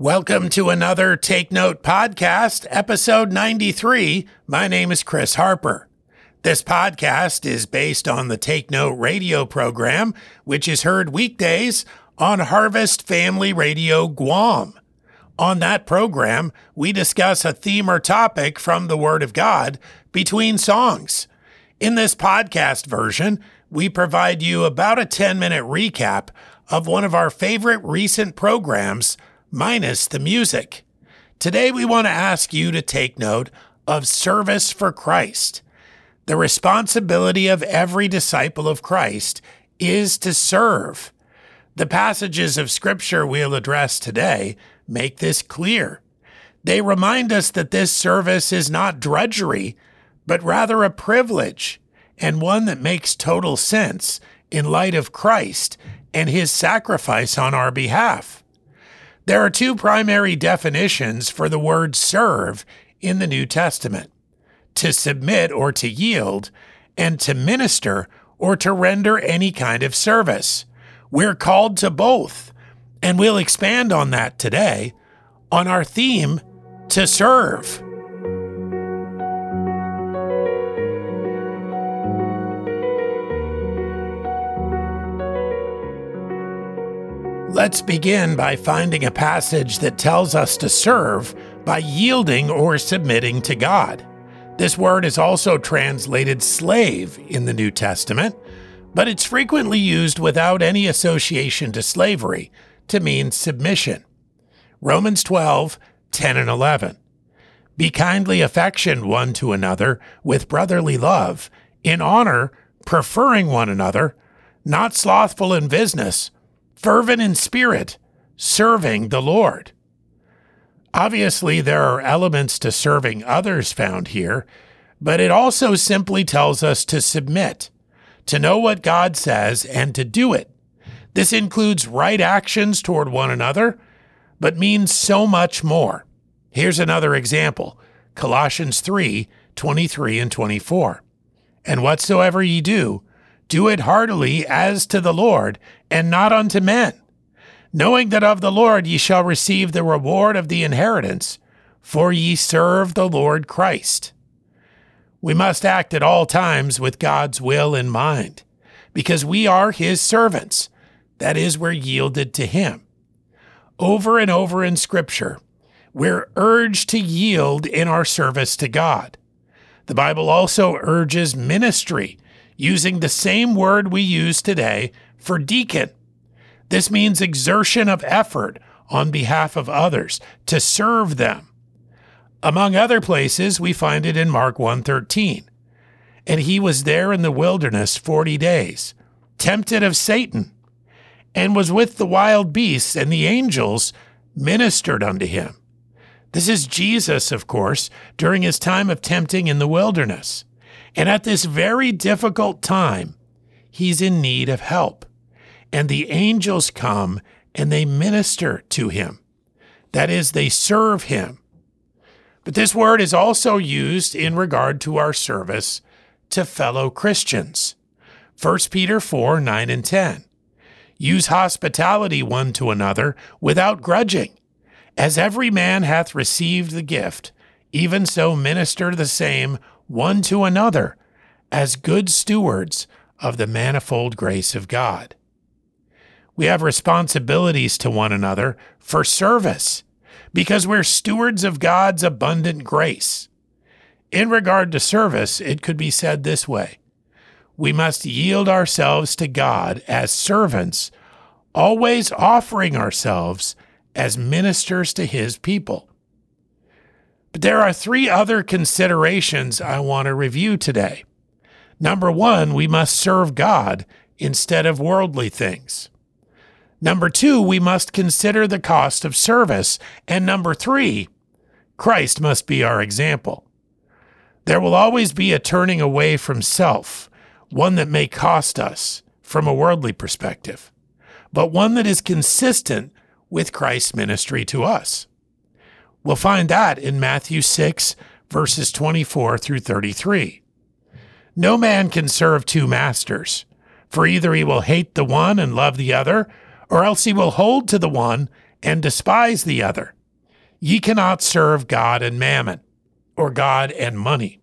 Welcome to another Take Note podcast, episode 93. My name is Chris Harper. This podcast is based on the Take Note radio program, which is heard weekdays on Harvest Family Radio Guam. On that program, we discuss a theme or topic from the Word of God between songs. In this podcast version, we provide you about a 10 minute recap of one of our favorite recent programs minus the music. Today, we want to ask you to take note of service for Christ. The responsibility of every disciple of Christ is to serve. The passages of Scripture we'll address today make this clear. They remind us that this service is not drudgery, but rather a privilege, and one that makes total sense in light of Christ and his sacrifice on our behalf. There are two primary definitions for the word serve in the New Testament to submit or to yield, and to minister or to render any kind of service. We're called to both, and we'll expand on that today on our theme to serve. Let's begin by finding a passage that tells us to serve by yielding or submitting to God. This word is also translated slave in the New Testament, but it's frequently used without any association to slavery to mean submission. Romans 12, 10 and 11. Be kindly affectioned one to another with brotherly love, in honor, preferring one another, not slothful in business fervent in spirit, serving the Lord. Obviously, there are elements to serving others found here, but it also simply tells us to submit, to know what God says, and to do it. This includes right actions toward one another, but means so much more. Here's another example Colossians 3 23 and 24. And whatsoever ye do, do it heartily as to the Lord, and not unto men, knowing that of the Lord ye shall receive the reward of the inheritance, for ye serve the Lord Christ. We must act at all times with God's will in mind, because we are his servants. That is, we're yielded to him. Over and over in Scripture, we're urged to yield in our service to God. The Bible also urges ministry using the same word we use today for deacon. This means exertion of effort on behalf of others to serve them. Among other places, we find it in Mark 1:13. And he was there in the wilderness 40 days, tempted of Satan, and was with the wild beasts, and the angels ministered unto him. This is Jesus, of course, during his time of tempting in the wilderness. And at this very difficult time, he's in need of help. And the angels come and they minister to him. That is, they serve him. But this word is also used in regard to our service to fellow Christians. 1 Peter 4 9 and 10. Use hospitality one to another without grudging. As every man hath received the gift, even so minister the same one to another as good stewards of the manifold grace of God. We have responsibilities to one another for service because we're stewards of God's abundant grace. In regard to service, it could be said this way We must yield ourselves to God as servants, always offering ourselves as ministers to His people. But there are three other considerations I want to review today. Number one, we must serve God instead of worldly things. Number two, we must consider the cost of service. And number three, Christ must be our example. There will always be a turning away from self, one that may cost us from a worldly perspective, but one that is consistent with Christ's ministry to us. We'll find that in Matthew 6, verses 24 through 33. No man can serve two masters, for either he will hate the one and love the other, or else he will hold to the one and despise the other. Ye cannot serve God and mammon, or God and money.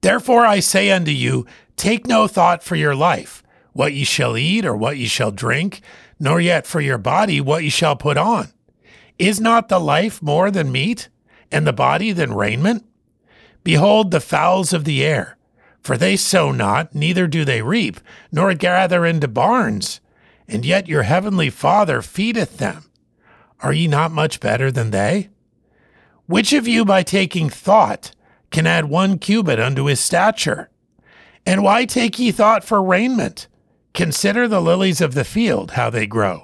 Therefore I say unto you, take no thought for your life, what ye shall eat or what ye shall drink, nor yet for your body what ye shall put on. Is not the life more than meat, and the body than raiment? Behold the fowls of the air, for they sow not, neither do they reap, nor gather into barns, and yet your heavenly Father feedeth them. Are ye not much better than they? Which of you by taking thought can add one cubit unto his stature? And why take ye thought for raiment? Consider the lilies of the field, how they grow.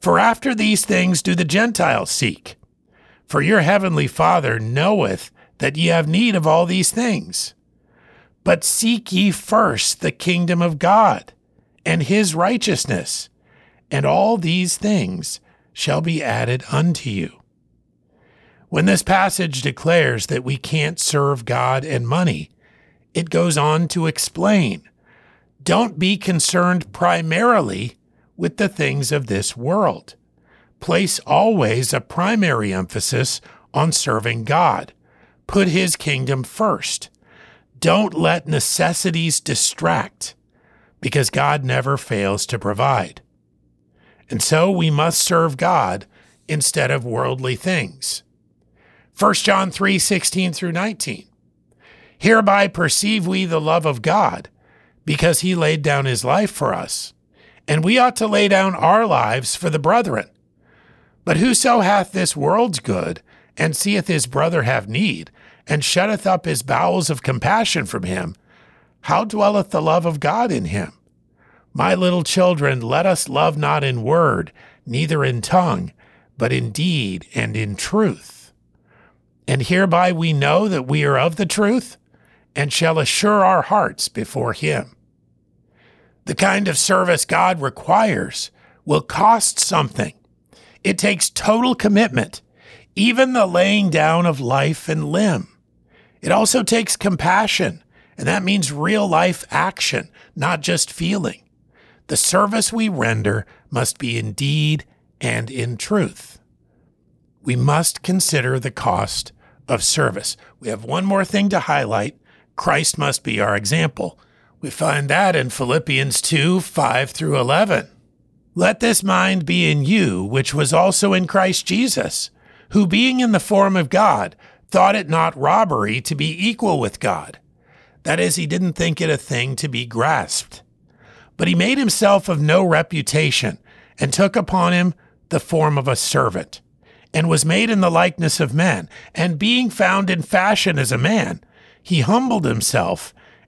For after these things do the Gentiles seek. For your heavenly Father knoweth that ye have need of all these things. But seek ye first the kingdom of God and his righteousness, and all these things shall be added unto you. When this passage declares that we can't serve God and money, it goes on to explain don't be concerned primarily with the things of this world. Place always a primary emphasis on serving God. Put his kingdom first. Don't let necessities distract, because God never fails to provide. And so we must serve God instead of worldly things. 1 John 3 16 through 19. Hereby perceive we the love of God, because he laid down his life for us, and we ought to lay down our lives for the brethren. But whoso hath this world's good, and seeth his brother have need, and shutteth up his bowels of compassion from him, how dwelleth the love of God in him? My little children, let us love not in word, neither in tongue, but in deed and in truth. And hereby we know that we are of the truth, and shall assure our hearts before him. The kind of service God requires will cost something. It takes total commitment, even the laying down of life and limb. It also takes compassion, and that means real life action, not just feeling. The service we render must be in deed and in truth. We must consider the cost of service. We have one more thing to highlight Christ must be our example. We find that in Philippians 2 5 through 11. Let this mind be in you, which was also in Christ Jesus, who being in the form of God, thought it not robbery to be equal with God. That is, he didn't think it a thing to be grasped. But he made himself of no reputation, and took upon him the form of a servant, and was made in the likeness of men, and being found in fashion as a man, he humbled himself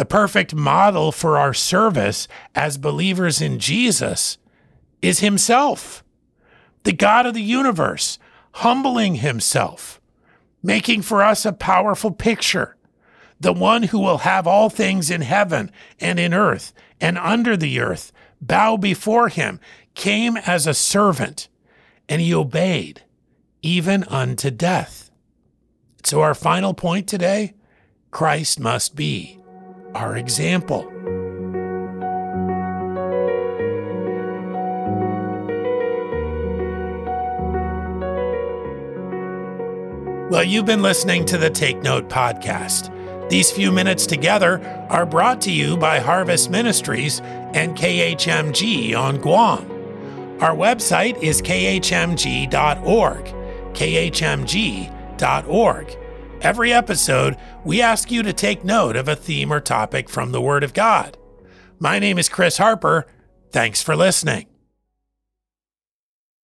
The perfect model for our service as believers in Jesus is Himself, the God of the universe, humbling Himself, making for us a powerful picture. The one who will have all things in heaven and in earth and under the earth bow before Him came as a servant and He obeyed even unto death. So, our final point today Christ must be our example. Well, you've been listening to the Take Note podcast. These few minutes together are brought to you by Harvest Ministries and KHMG on Guam. Our website is khmg.org. khmg.org. Every episode, we ask you to take note of a theme or topic from the Word of God. My name is Chris Harper. Thanks for listening.